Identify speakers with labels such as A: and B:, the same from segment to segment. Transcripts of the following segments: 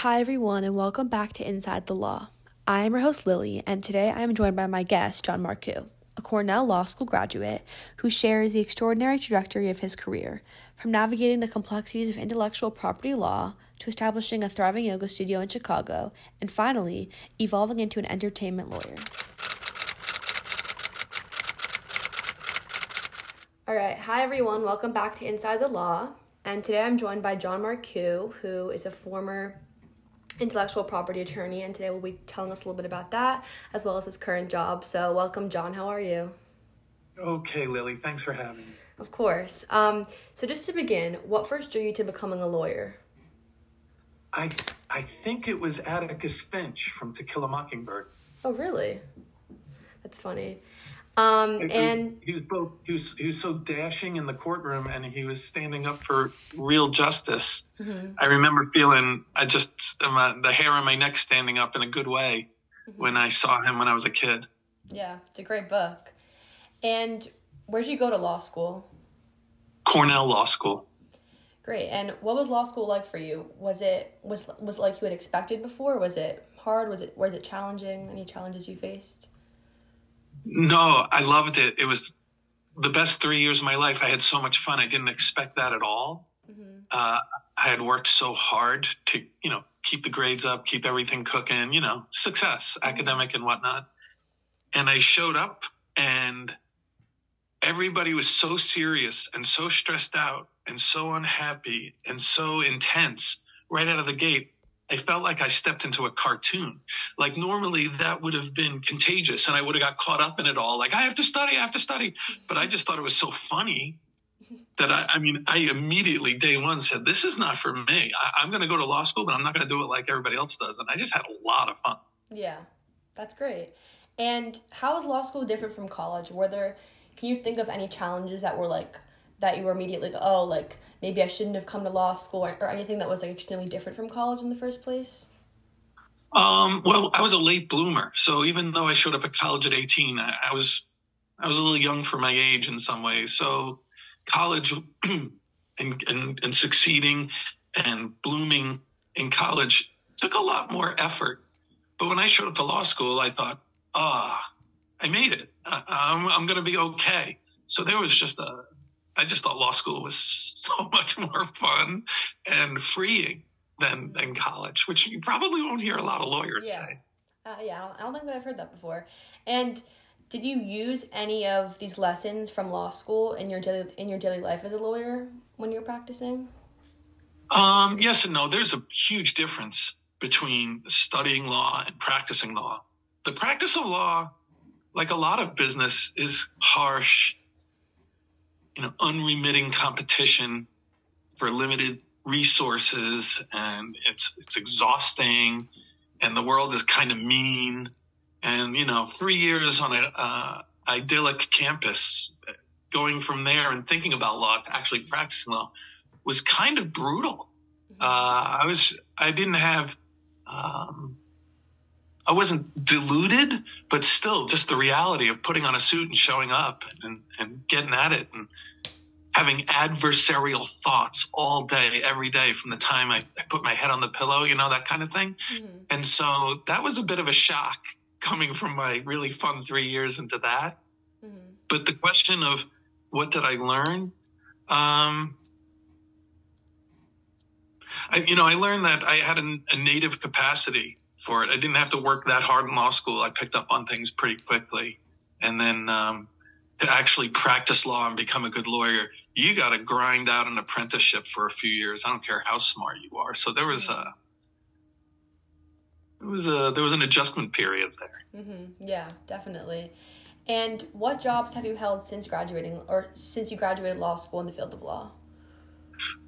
A: Hi, everyone, and welcome back to Inside the Law. I am your host, Lily, and today I am joined by my guest, John Marcoux, a Cornell Law School graduate who shares the extraordinary trajectory of his career, from navigating the complexities of intellectual property law to establishing a thriving yoga studio in Chicago, and finally, evolving into an entertainment lawyer. All right, hi everyone, welcome back to Inside the Law. And today I'm joined by John Marcoux, who is a former intellectual property attorney, and today we'll be telling us a little bit about that as well as his current job. So, welcome, John. How are you?
B: Okay, Lily. Thanks for having me.
A: Of course. Um, so, just to begin, what first drew you to becoming a lawyer?
B: I I think it was Atticus Finch from To Kill a Mockingbird.
A: Oh, really? That's funny. Um,
B: He-
A: and
B: he was both he was he was so dashing in the courtroom, and he was standing up for real justice.
A: Mhm.
B: I remember feeling I just the hair on my neck standing up in a good way when I saw him when I was a kid.
A: yeah, it's a great book. And where'd you go to law school?
B: Cornell Law School.
A: Great. And what was law school like for you? Was it was was it like you had expected before? Was it hard? Was it was it challenging? Any challenges you faced?
B: No, I loved it. It was the best three years of my life. I had so much fun. I didn't expect that at all.
A: Mm-hmm.
B: Uh, I had worked so hard to, you know, keep the grades up, keep everything cooking, you know, success, academic and whatnot. And I showed up and everybody was so serious and so stressed out and so unhappy and so intense right out of the gate. I felt like I stepped into a cartoon. Like normally that would have been contagious and I would have got caught up in it all. Like I have to study, I have to study. But I just thought it was so funny that I, I mean, I immediately day one said, this is not for me. I, I'm going to go to law school, but I'm not going to do it like everybody else does. And I just had a lot of fun.
A: Yeah, that's great. And how is law school different from college? Were there, can you think of any challenges that were like, that you were immediately, oh, like maybe I shouldn't have come to law school or, or anything that was like extremely different from college in the first place?
B: Um, well, I was a late bloomer. So even though I showed up at college at 18, I, I was, I was a little young for my age in some ways. So college and, and, and succeeding and blooming in college took a lot more effort. But when I showed up to law school, I thought, ah, I made it. I, I'm, I'm going to be okay. So there was just a, I just thought law school was so much more fun and freeing than, than college, which you probably won't hear a lot of lawyers
A: Yeah.
B: say.
A: Uh, yeah, I don't, I don't think that I've heard that before. And did you use any of these lessons from law school in your daily in your daily life as a lawyer when you're practicing?
B: Um, yes and no. There's a huge difference between studying law and practicing law. The practice of law, like a lot of business, is harsh, you know, unremitting competition for limited resources and it's it's exhausting and the world is kind of mean. And you know three years on a uh, idyllic campus going from there and thinking about law to actually practicing law was kind of brutal. Uh, I was I didn't have um, I wasn't deluded, but still just the reality of putting on a suit and showing up and, and getting at it and having adversarial thoughts all day, every day from the time I, I put my head on the pillow, you know, that kind of thing.
A: Mm-hmm.
B: And so that was a bit of a shock coming from my really fun three years into that.
A: Mm-hmm.
B: But the question of what did I learn? Um, I, you know, I learned that I had a, a native capacity for it. I didn't have to work that hard in law school. I picked up on things pretty quickly. And then um, to actually practice law and become a good lawyer, you got to grind out an apprenticeship for a few years. I don't care how smart you are. So there was a, it was a, there was an adjustment period there.
A: Mm-hmm. Yeah, definitely. And what jobs have you held since graduating or since you graduated law school in the field of law?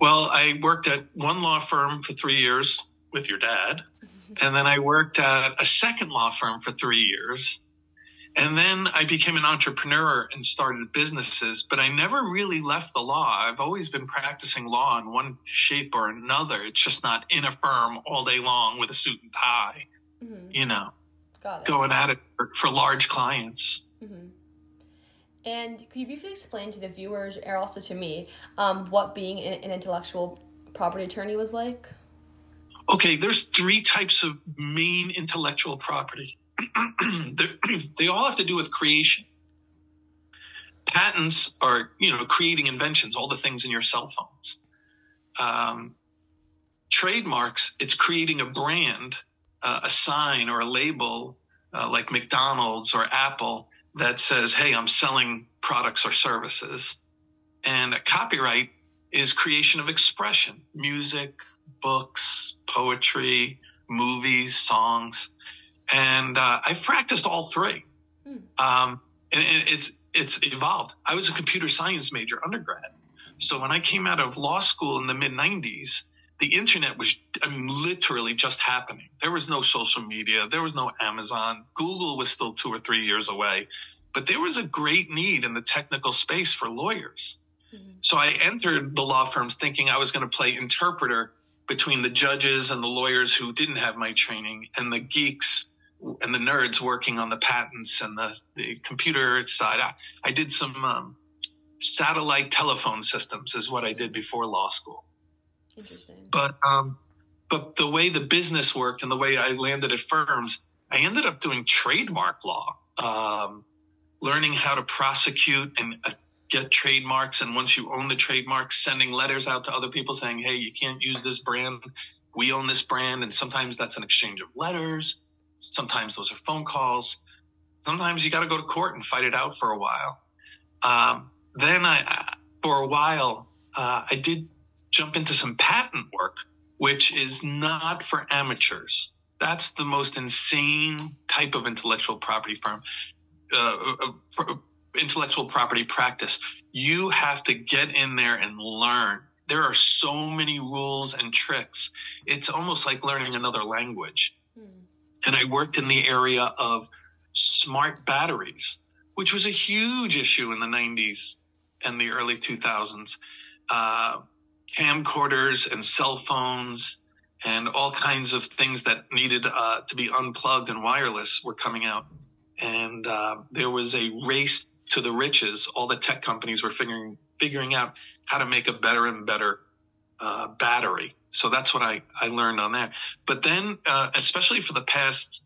B: Well, I worked at one law firm for three years with your dad. And then I worked at a second law firm for three years. And then I became an entrepreneur and started businesses, but I never really left the law. I've always been practicing law in one shape or another. It's just not in a firm all day long with a suit and tie,
A: Mm-hmm.
B: you know,
A: Got it.
B: going at it for, for large clients.
A: Mm-hmm. And could you briefly explain to the viewers, or also to me, um, what being an intellectual property attorney was like?
B: Okay, there's three types of main intellectual property. they all have to do with creation. Patents are, you know, creating inventions, all the things in your cell phones. Um, trademarks, it's creating a brand, uh, a sign or a label uh, like McDonald's or Apple that says, hey, I'm selling products or services. And a copyright is creation of expression, music, books, poetry, movies, songs. And uh, I've practiced all three. Hmm. Um, and, and it's, it's evolved. I was a computer science major undergrad. So when I came out of law school in the mid 90s, the internet was I mean, literally just happening. There was no social media, there was no Amazon. Google was still two or three years away, but there was a great need in the technical space for lawyers. Mm-hmm. So I entered the law firms thinking I was going to play interpreter between the judges and the lawyers who didn't have my training and the geeks and the nerds working on the patents and the, the computer side. I, I did some um, satellite telephone systems, is what I did before law school.
A: Interesting.
B: But um, but the way the business worked and the way I landed at firms, I ended up doing trademark law, um, learning how to prosecute and get trademarks. And once you own the trademark, sending letters out to other people saying, "Hey, you can't use this brand. We own this brand." And sometimes that's an exchange of letters. Sometimes those are phone calls. Sometimes you got to go to court and fight it out for a while. Um, then I, for a while, uh, I did jump into some patent work, which is not for amateurs. That's the most insane type of intellectual property firm, uh, uh, intellectual property practice. You have to get in there and learn. There are so many rules and tricks. It's almost like learning another language. Hmm. And I worked in the area of smart batteries, which was a huge issue in the 90s and the early 2000s. Uh, camcorders and cell phones and all kinds of things that needed uh, to be unplugged and wireless were coming out. And uh, there was a race to the riches. All the tech companies were figuring figuring out how to make a better and better uh, battery. So that's what I, I learned on that. But then, uh, especially for the past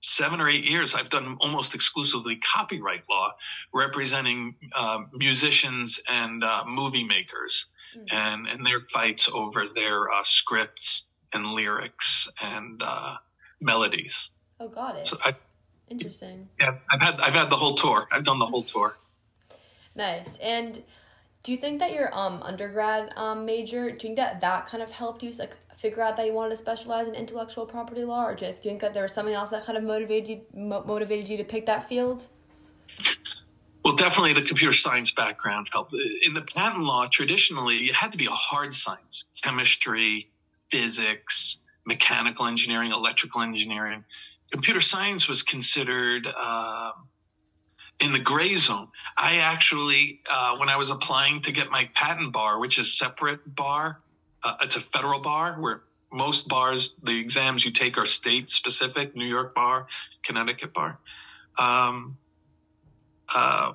B: seven or eight years, I've done almost exclusively copyright law, representing uh, musicians and uh, movie makers mm-hmm. and, and their fights over their uh, scripts and lyrics and uh, melodies.
A: Oh, got it.
B: So I,
A: Interesting.
B: Yeah, I've had I've had the whole tour. I've done the whole tour.
A: Nice. And do you think that your um undergrad um major, do you think that that kind of helped you like figure out that you wanted to specialize in intellectual property law, or do you think that there was something else that kind of motivated you motivated you to pick that field?
B: Well, definitely the computer science background helped. In the patent law, traditionally, it had to be a hard science, chemistry, physics, mechanical engineering, electrical engineering. Computer science was considered uh, in the gray zone. I actually, uh, when I was applying to get my patent bar, which is separate bar, uh, it's a federal bar where most bars, the exams you take are state specific, New York bar, Connecticut bar. Um, uh,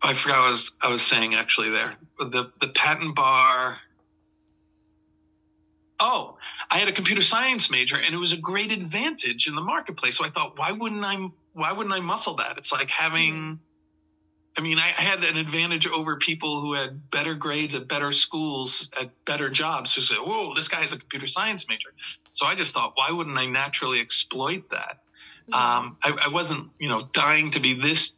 B: I forgot what I was I was saying actually there. The the patent bar. Oh, I had a computer science major, and it was a great advantage in the marketplace. So I thought, why wouldn't I? Why wouldn't I muscle that? It's like having. I mean, I had an advantage over people who had better grades at better schools, at better jobs, who said, "Whoa, this guy is a computer science major." So I just thought, why wouldn't I naturally exploit that? Um, I, I wasn't, you know, dying to be this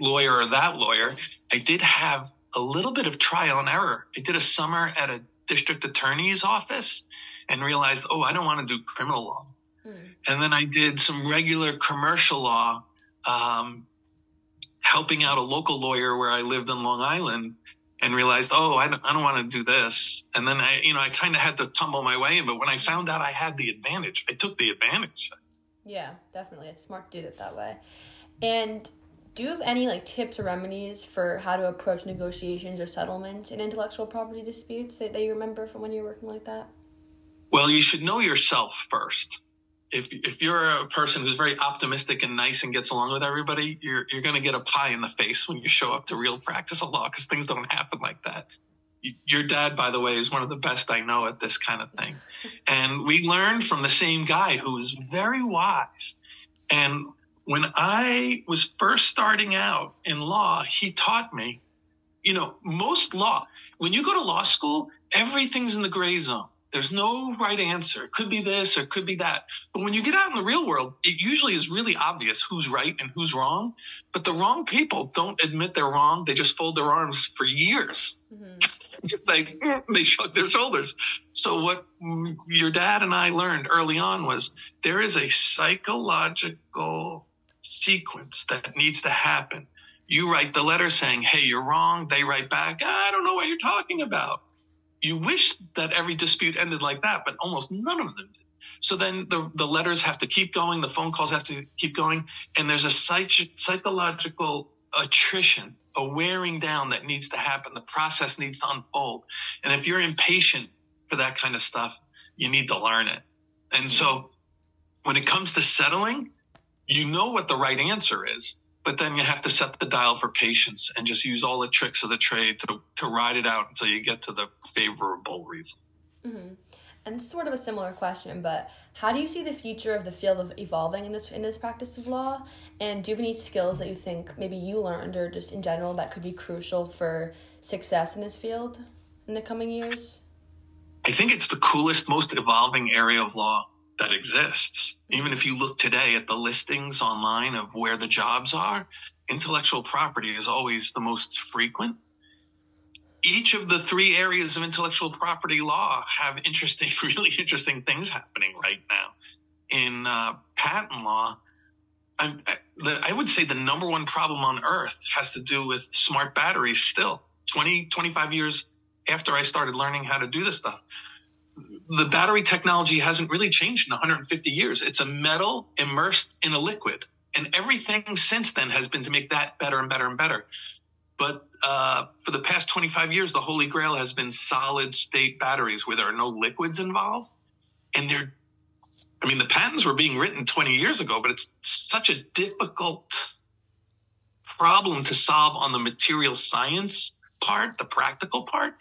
B: lawyer or that lawyer. I did have a little bit of trial and error. I did a summer at a district attorney's office and realized, oh, I don't want to do criminal law. Hmm. And then I did some regular commercial law, um, helping out a local lawyer where I lived in Long Island and realized, oh, I don't, I don't want to do this. And then I, you know, I kind of had to tumble my way in. But when I found out I had the advantage, I took the advantage.
A: Yeah, definitely. It's smart to do it that way. And do you have any like tips or remedies for how to approach negotiations or settlements in intellectual property disputes that, that you remember from when you were working like that?
B: Well, you should know yourself first. If if you're a person who's very optimistic and nice and gets along with everybody, you're you're going to get a pie in the face when you show up to real practice of law because things don't happen like that. your dad, by the way, is one of the best I know at this kind of thing. And we learned from the same guy who is very wise. And when I was first starting out in law, he taught me, you know, most law, when you go to law school, everything's in the gray zone. There's no right answer. It could be this or it could be that. But when you get out in the real world, it usually is really obvious who's right and who's wrong. But the wrong people don't admit they're wrong. They just fold their arms for years. Mm-hmm. just like mm, they shrug their shoulders. So what your dad and I learned early on was there is a psychological sequence that needs to happen. You write the letter saying, Hey, you're wrong. They write back, I don't know what you're talking about you wish that every dispute ended like that, but almost none of them did. So then the, the letters have to keep going, the phone calls have to keep going, and there's a psych- psychological attrition, a wearing down that needs to happen. The process needs to unfold. And if you're impatient for that kind of stuff, you need to learn it. And so when it comes to settling, you know what the right answer is but then you have to set the dial for patience and just use all the tricks of the trade to, to ride it out until you get to the favorable result.
A: Mm-hmm. And this is sort of a similar question, but how do you see the future of the field of evolving in this in this practice of law? And do you have any skills that you think maybe you learned or just in general that could be crucial for success in this field in the coming years?
B: I think it's the coolest, most evolving area of law that exists. Even if you look today at the listings online of where the jobs are, intellectual property is always the most frequent. Each of the three areas of intellectual property law have interesting, really interesting things happening right now. In uh, patent law, I, I would say the number one problem on earth has to do with smart batteries still. 20, 25 years after I started learning how to do this stuff the battery technology hasn't really changed in 150 years. It's a metal immersed in a liquid. And everything since then has been to make that better and better and better. But uh, for the past 25 years, the holy grail has been solid state batteries where there are no liquids involved. And they're, I mean, the patents were being written 20 years ago, but it's such a difficult problem to solve on the material science part, the practical part,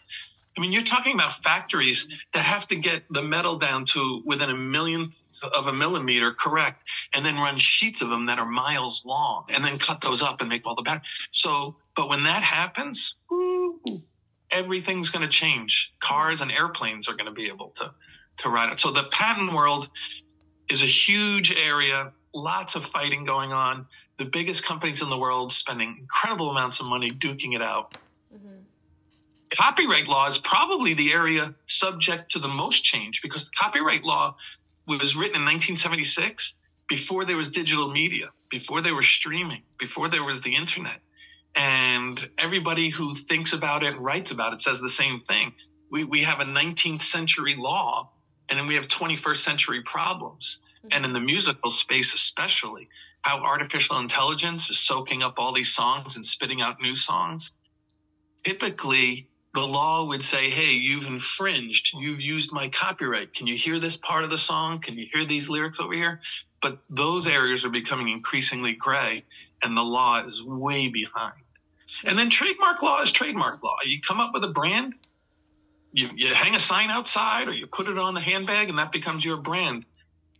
B: I mean, you're talking about factories that have to get the metal down to within a millionth of a millimeter correct, and then run sheets of them that are miles long, and then cut those up and make all the batteries. So, but when that happens, everything's going to change. Cars and airplanes are going to be able to to ride it. So the patent world is a huge area. Lots of fighting going on. The biggest companies in the world spending incredible amounts of money duking it out. Copyright law is probably the area subject to the most change because the copyright law was written in 1976 before there was digital media, before there was streaming, before there was the internet. And everybody who thinks about it writes about it says the same thing. We, we have a 19th century law and then we have 21st century problems. Mm-hmm. And in the musical space, especially, how artificial intelligence is soaking up all these songs and spitting out new songs. Typically, the law would say, Hey, you've infringed. You've used my copyright. Can you hear this part of the song? Can you hear these lyrics over here? But those areas are becoming increasingly gray and the law is way behind. And then trademark law is trademark law. You come up with a brand, you, you hang a sign outside or you put it on the handbag and that becomes your brand.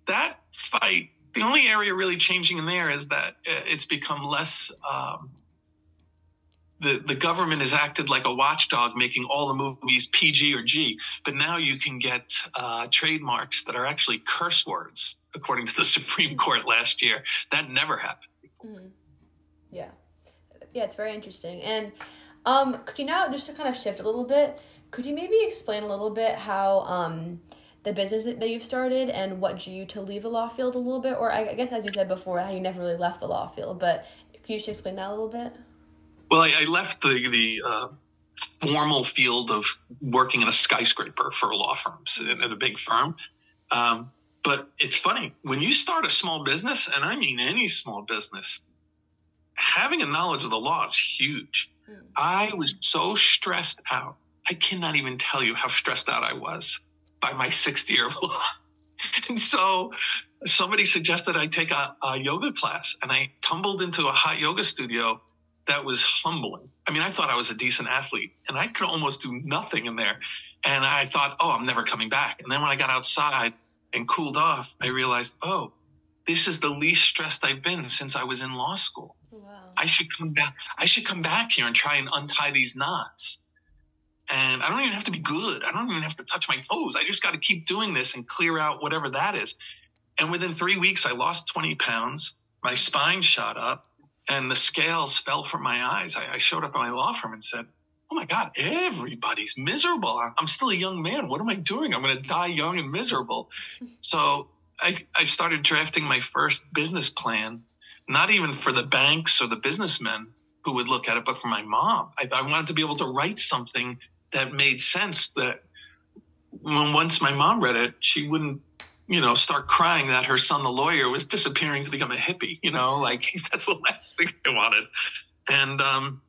B: That fight, the only area really changing in there is that uh, it's become less um, the, the government has acted like a watchdog, making all the movies PG or G. But now you can get uh, trademarks that are actually curse words, according to the Supreme Court last year. That never happened. Mm-hmm.
A: Yeah, yeah, it's very interesting. And um, could you now just to kind of shift a little bit? Could you maybe explain a little bit how um, the business that you've started and what drew you to leave the law field a little bit, or I guess as you said before, how you never really left the law field. But could you just explain that a little bit?
B: Well, I, I left the the uh, formal field of working in a skyscraper for a law firms at a big firm. Um, but it's funny when you start a small business, and I mean any small business, having a knowledge of the law is huge. Mm. I was so stressed out. I cannot even tell you how stressed out I was by my sixth year of law. and so somebody suggested I take a, a yoga class, and I tumbled into a hot yoga studio that was humbling. I mean, I thought I was a decent athlete and I could almost do nothing in there. And I thought, oh, I'm never coming back. And then when I got outside and cooled off, I realized, oh, this is the least stressed I've been since I was in law school. Wow. I should come back. I should come back here and try and untie these knots. And I don't even have to be good. I don't even have to touch my toes. I just got to keep doing this and clear out whatever that is. And within three weeks, I lost 20 pounds. My spine shot up and the scales fell from my eyes. I, I showed up at my law firm and said, Oh my God, everybody's miserable. I'm still a young man. What am I doing? I'm going to die young and miserable. So I, I started drafting my first business plan, not even for the banks or the businessmen who would look at it, but for my mom. I, I wanted to be able to write something that made sense that when once my mom read it, she wouldn't, you know, start crying that her son, the lawyer, was disappearing to become a hippie. You know, like that's the last thing I wanted. And um,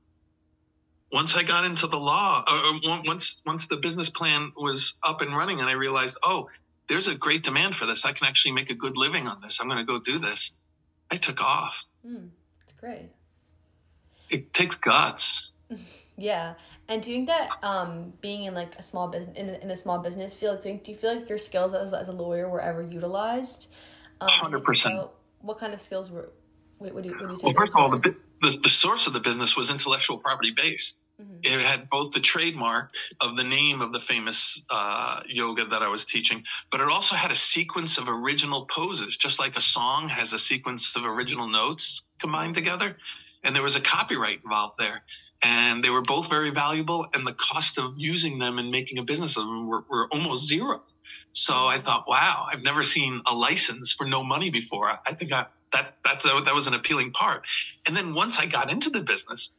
B: once I got into the law, uh, uh once once the business plan was up and running, and I realized, oh, there's a great demand for this. I can actually make a good living on this. I'm going to go do this. I took off.
A: Mm, that's great.
B: It takes guts.
A: yeah. And do you think that um, being in like a small business in, in the small business field, do you, do you feel like your skills as, as a lawyer were ever utilized?
B: Um, Hundred percent.
A: What kind of skills were? What, what do you, what do you
B: well, first of all, the, the the source of the business was intellectual property based. Mm-hmm. It had both the trademark of the name of the famous uh, yoga that I was teaching, but it also had a sequence of original poses, just like a song has a sequence of original notes combined together. And there was a copyright involved there. And they were both very valuable, and the cost of using them and making a business of them were, were almost zero. So I thought, wow, I've never seen a license for no money before. I think I, that that's a, that was an appealing part. And then once I got into the business,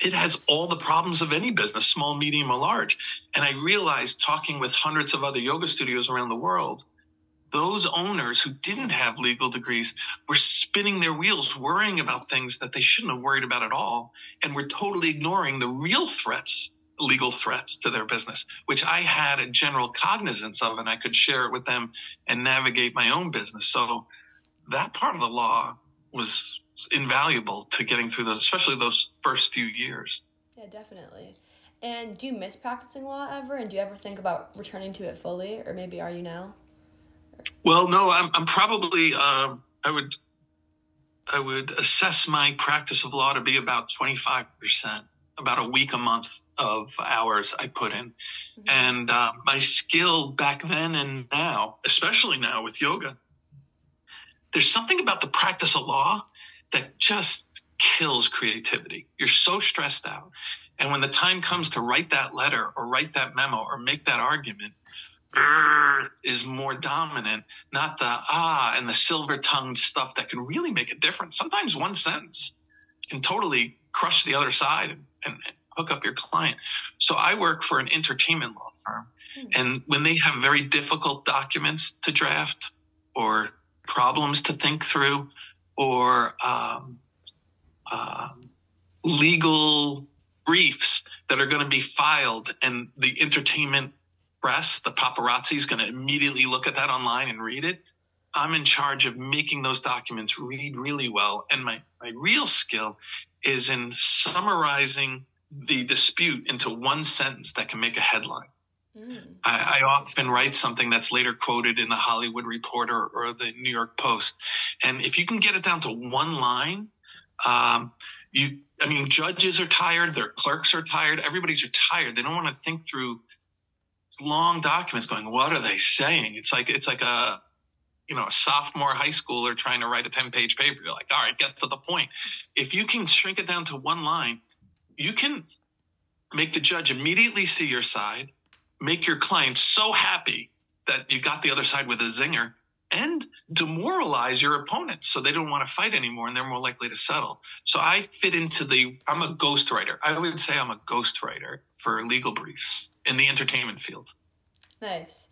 B: it has all the problems of any business, small, medium, or large. And I realized talking with hundreds of other yoga studios around the world, those owners who didn't have legal degrees were spinning their wheels, worrying about things that they shouldn't have worried about at all, and were totally ignoring the real threats, legal threats to their business, which I had a general cognizance of, and I could share it with them and navigate my own business. So that part of the law was invaluable to getting through those, especially those first few years.
A: Yeah, definitely. And do you miss practicing law ever? And do you ever think about returning to it fully, or maybe are you now?
B: Well, no, I'm, I'm probably, uh, I would, I would assess my practice of law to be about 25%, about a week a month of hours I put in. Mm-hmm. And uh, my skill back then and now, especially now with yoga, there's something about the practice of law that just kills creativity. You're so stressed out. And when the time comes to write that letter or write that memo or make that argument, is more dominant, not the ah and the silver tongued stuff that can really make a difference. Sometimes one sentence can totally crush the other side and, and hook up your client. So I work for an entertainment law firm. Mm-hmm. And when they have very difficult documents to draft or problems to think through, or um, um, legal briefs that are going to be filed, and the entertainment press, the paparazzi, is going to immediately look at that online and read it. I'm in charge of making those documents read really well. And my, my real skill is in summarizing the dispute into one sentence that can make a headline. Mm. I, I, often write something that's later quoted in the Hollywood Reporter or the New York Post. And if you can get it down to one line, um, you, I mean, judges are tired, their clerks are tired, everybody's tired. They don't want to think through long documents going, what are they saying? It's like, it's like a, you know, a sophomore high schooler trying to write a 10 page paper. You're like, all right, get to the point. If you can shrink it down to one line, you can make the judge immediately see your side make your client so happy that you got the other side with a zinger and demoralize your opponent so they don't want to fight anymore and they're more likely to settle. So I fit into the, I'm a ghostwriter. I would say I'm a ghostwriter for legal briefs in the entertainment field.
A: Nice.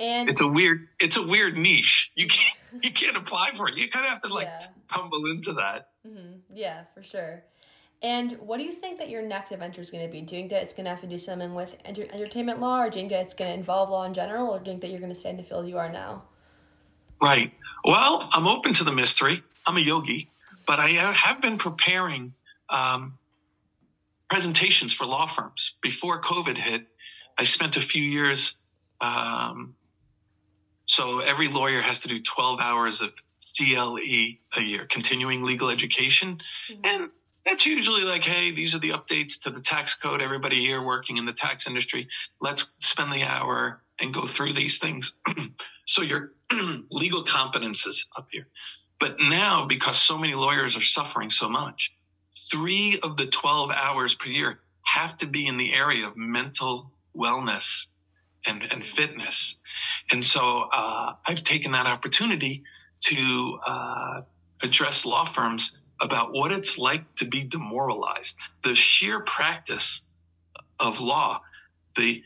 A: And
B: it's a weird, it's a weird niche. You can't, you can't apply for it. You kind of have to like yeah. tumble into that.
A: Mm-hmm. Yeah, for sure. And what do you think that your next adventure is going to be? Do you think that it's going to have to do something with enter- entertainment law, or do you think that it's going to involve law in general, or do you think that you're going to stay in the field you are now?
B: Right. Well, I'm open to the mystery. I'm a yogi, but I uh, have been preparing um, presentations for law firms. Before COVID hit, I spent a few years. Um, so every lawyer has to do 12 hours of CLE a year, continuing legal education. Mm-hmm. And that's usually like, hey, these are the updates to the tax code. Everybody here working in the tax industry, let's spend the hour and go through these things. so your legal competence is up here. But now, because so many lawyers are suffering so much, three of the 12 hours per year have to be in the area of mental wellness and, and fitness. And so uh, I've taken that opportunity to uh, address law firms about what it's like to be demoralized. The sheer practice of law, the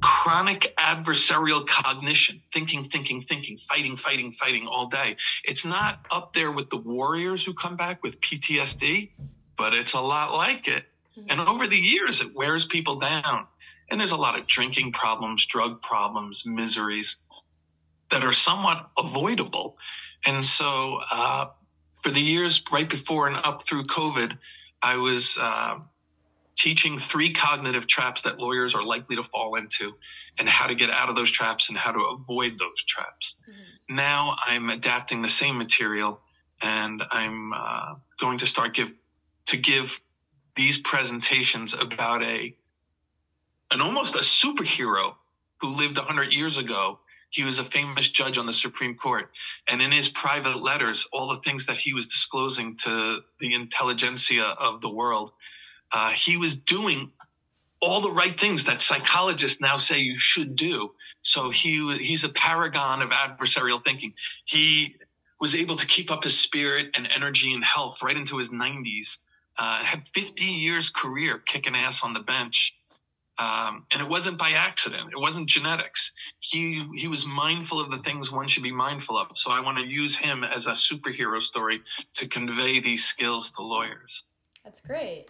B: chronic adversarial cognition, thinking, thinking, thinking, fighting, fighting, fighting all day. It's not up there with the warriors who come back with PTSD, but it's a lot like it. Mm-hmm. And over the years, it wears people down. And there's a lot of drinking problems, drug problems, miseries that are somewhat avoidable. And so, uh, for the years right before and up through COVID, I was uh, teaching three cognitive traps that lawyers are likely to fall into and how to get out of those traps and how to avoid those traps. Mm-hmm. Now I'm adapting the same material and I'm uh, going to start give to give these presentations about a an almost a superhero who lived 100 years ago he was a famous judge on the Supreme Court. And in his private letters, all the things that he was disclosing to the intelligentsia of the world, uh, he was doing all the right things that psychologists now say you should do. So he he's a paragon of adversarial thinking. He was able to keep up his spirit and energy and health right into his 90s. Uh, had 50 years career kicking ass on the bench um, and it wasn't by accident. It wasn't genetics. He he was mindful of the things one should be mindful of. So I want to use him as a superhero story to convey these skills to lawyers.
A: That's great.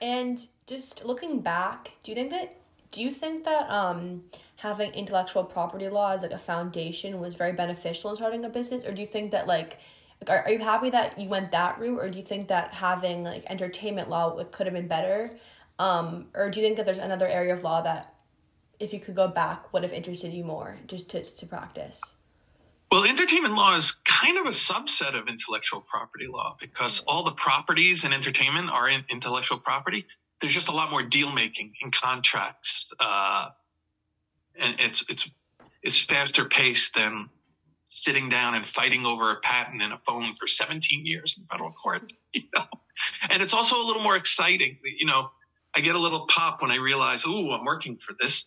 A: And just looking back, do you think that do you think that um, having intellectual property law as like a foundation was very beneficial in starting a business, or do you think that like are, are you happy that you went that route, or do you think that having like entertainment law could have been better? Um, or do you think that there's another area of law that, if you could go back, would have interested you more just to, to practice?
B: Well, entertainment law is kind of a subset of intellectual property law because all the properties in entertainment are in intellectual property. There's just a lot more deal making in contracts, uh, and it's it's it's faster paced than sitting down and fighting over a patent and a phone for 17 years in federal court. You know, and it's also a little more exciting. You know, I get a little pop when I realize, oh, I'm working for this,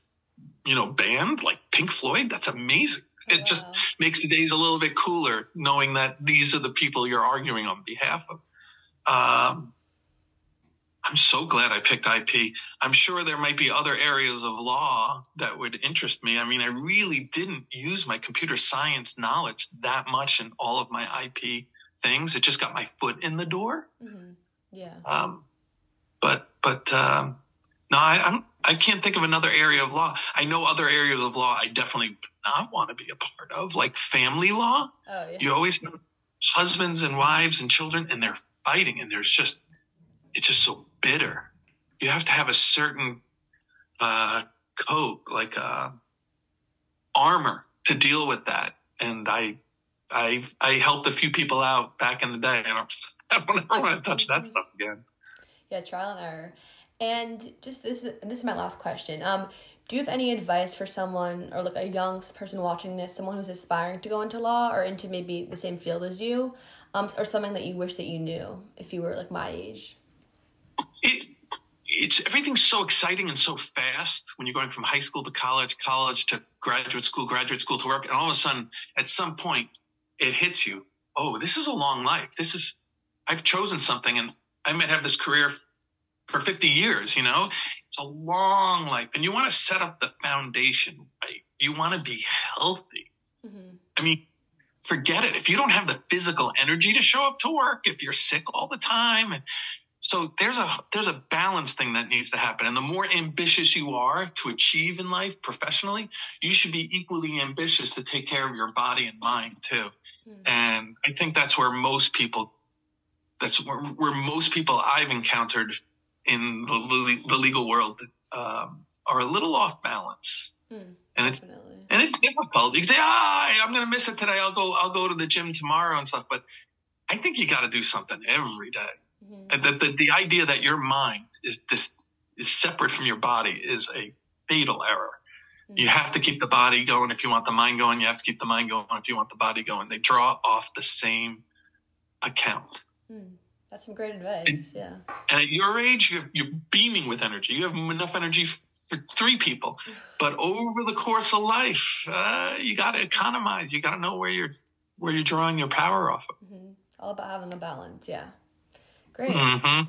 B: you know, band like Pink Floyd. That's amazing. It just makes the days a little bit cooler knowing that these are the people you're arguing on behalf of. Um, I'm so glad I picked IP. I'm sure there might be other areas of law that would interest me. I mean, I really didn't use my computer science knowledge that much in all of my IP things. It just got my foot in the door.
A: Mm-hmm. Yeah.
B: Um, but but um, no, I I'm, I can't think of another area of law. I know other areas of law I definitely not want to be a part of, like family law.
A: Oh, yeah.
B: You always have husbands and wives and children, and they're fighting, and there's just it's just so bitter. You have to have a certain uh, coat, like uh, armor, to deal with that. And I, I, I helped a few people out back in the day, and I don't ever want to touch that stuff again
A: yeah, trial and error. And just this is this is my last question. Um, do you have any advice for someone or like a young person watching this, someone who's aspiring to go into law or into maybe the same field as you, um, or something that you wish that you knew if you were like my age?
B: It it's everything's so exciting and so fast when you're going from high school to college, college to graduate school, graduate school to work, and all of a sudden, at some point, it hits you. Oh, this is a long life. This is I've chosen something, and I might have this career for 50 years, you know? It's a long life. And you want to set up the foundation right. You want to be healthy. Mm-hmm. I mean, forget it. If you don't have the physical energy to show up to work, if you're sick all the time, so there's a there's a balance thing that needs to happen. And the more ambitious you are to achieve in life professionally, you should be equally ambitious to take care of your body and mind too. Mm-hmm. And I think that's where most people that's where, where most people I've encountered in the, the legal world um, are a little off balance.
A: Hmm,
B: and it's
A: definitely.
B: and it's difficult. You can say, "Ah, I'm going to miss it today. I'll go. I'll go to the gym tomorrow and stuff." But I think you got to do something every day.
A: Mhm.
B: And The, the the idea that your mind is is separate from your body is a fatal error. You have to keep the body going if you want the mind going. You have to keep the mind going if you want the body going. They draw off the same account.
A: Hmm. That's some great advice. Yeah.
B: And at your age, you're, you're beaming with energy. You have enough energy for three people. But over the course of life, uh, you got to economize. You got to know where you're where you're drawing your power off of.
A: hmm All about having a balance. Yeah. Great.
B: hmm